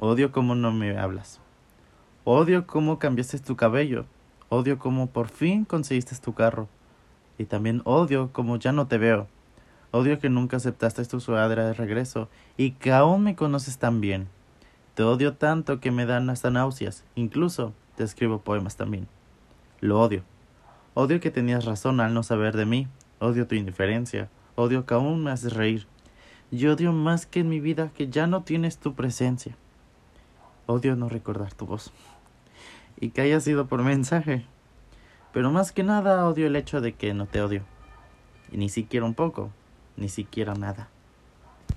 Odio cómo no me hablas. Odio cómo cambiaste tu cabello. Odio cómo por fin conseguiste tu carro. Y también odio cómo ya no te veo. Odio que nunca aceptaste tu suadera de regreso y que aún me conoces tan bien. Te odio tanto que me dan hasta náuseas. Incluso te escribo poemas también. Lo odio. Odio que tenías razón al no saber de mí. Odio tu indiferencia. Odio que aún me haces reír. Y odio más que en mi vida que ya no tienes tu presencia. Odio no recordar tu voz. Y que haya sido por mensaje. Pero más que nada odio el hecho de que no te odio. Y ni siquiera un poco ni siquiera nada.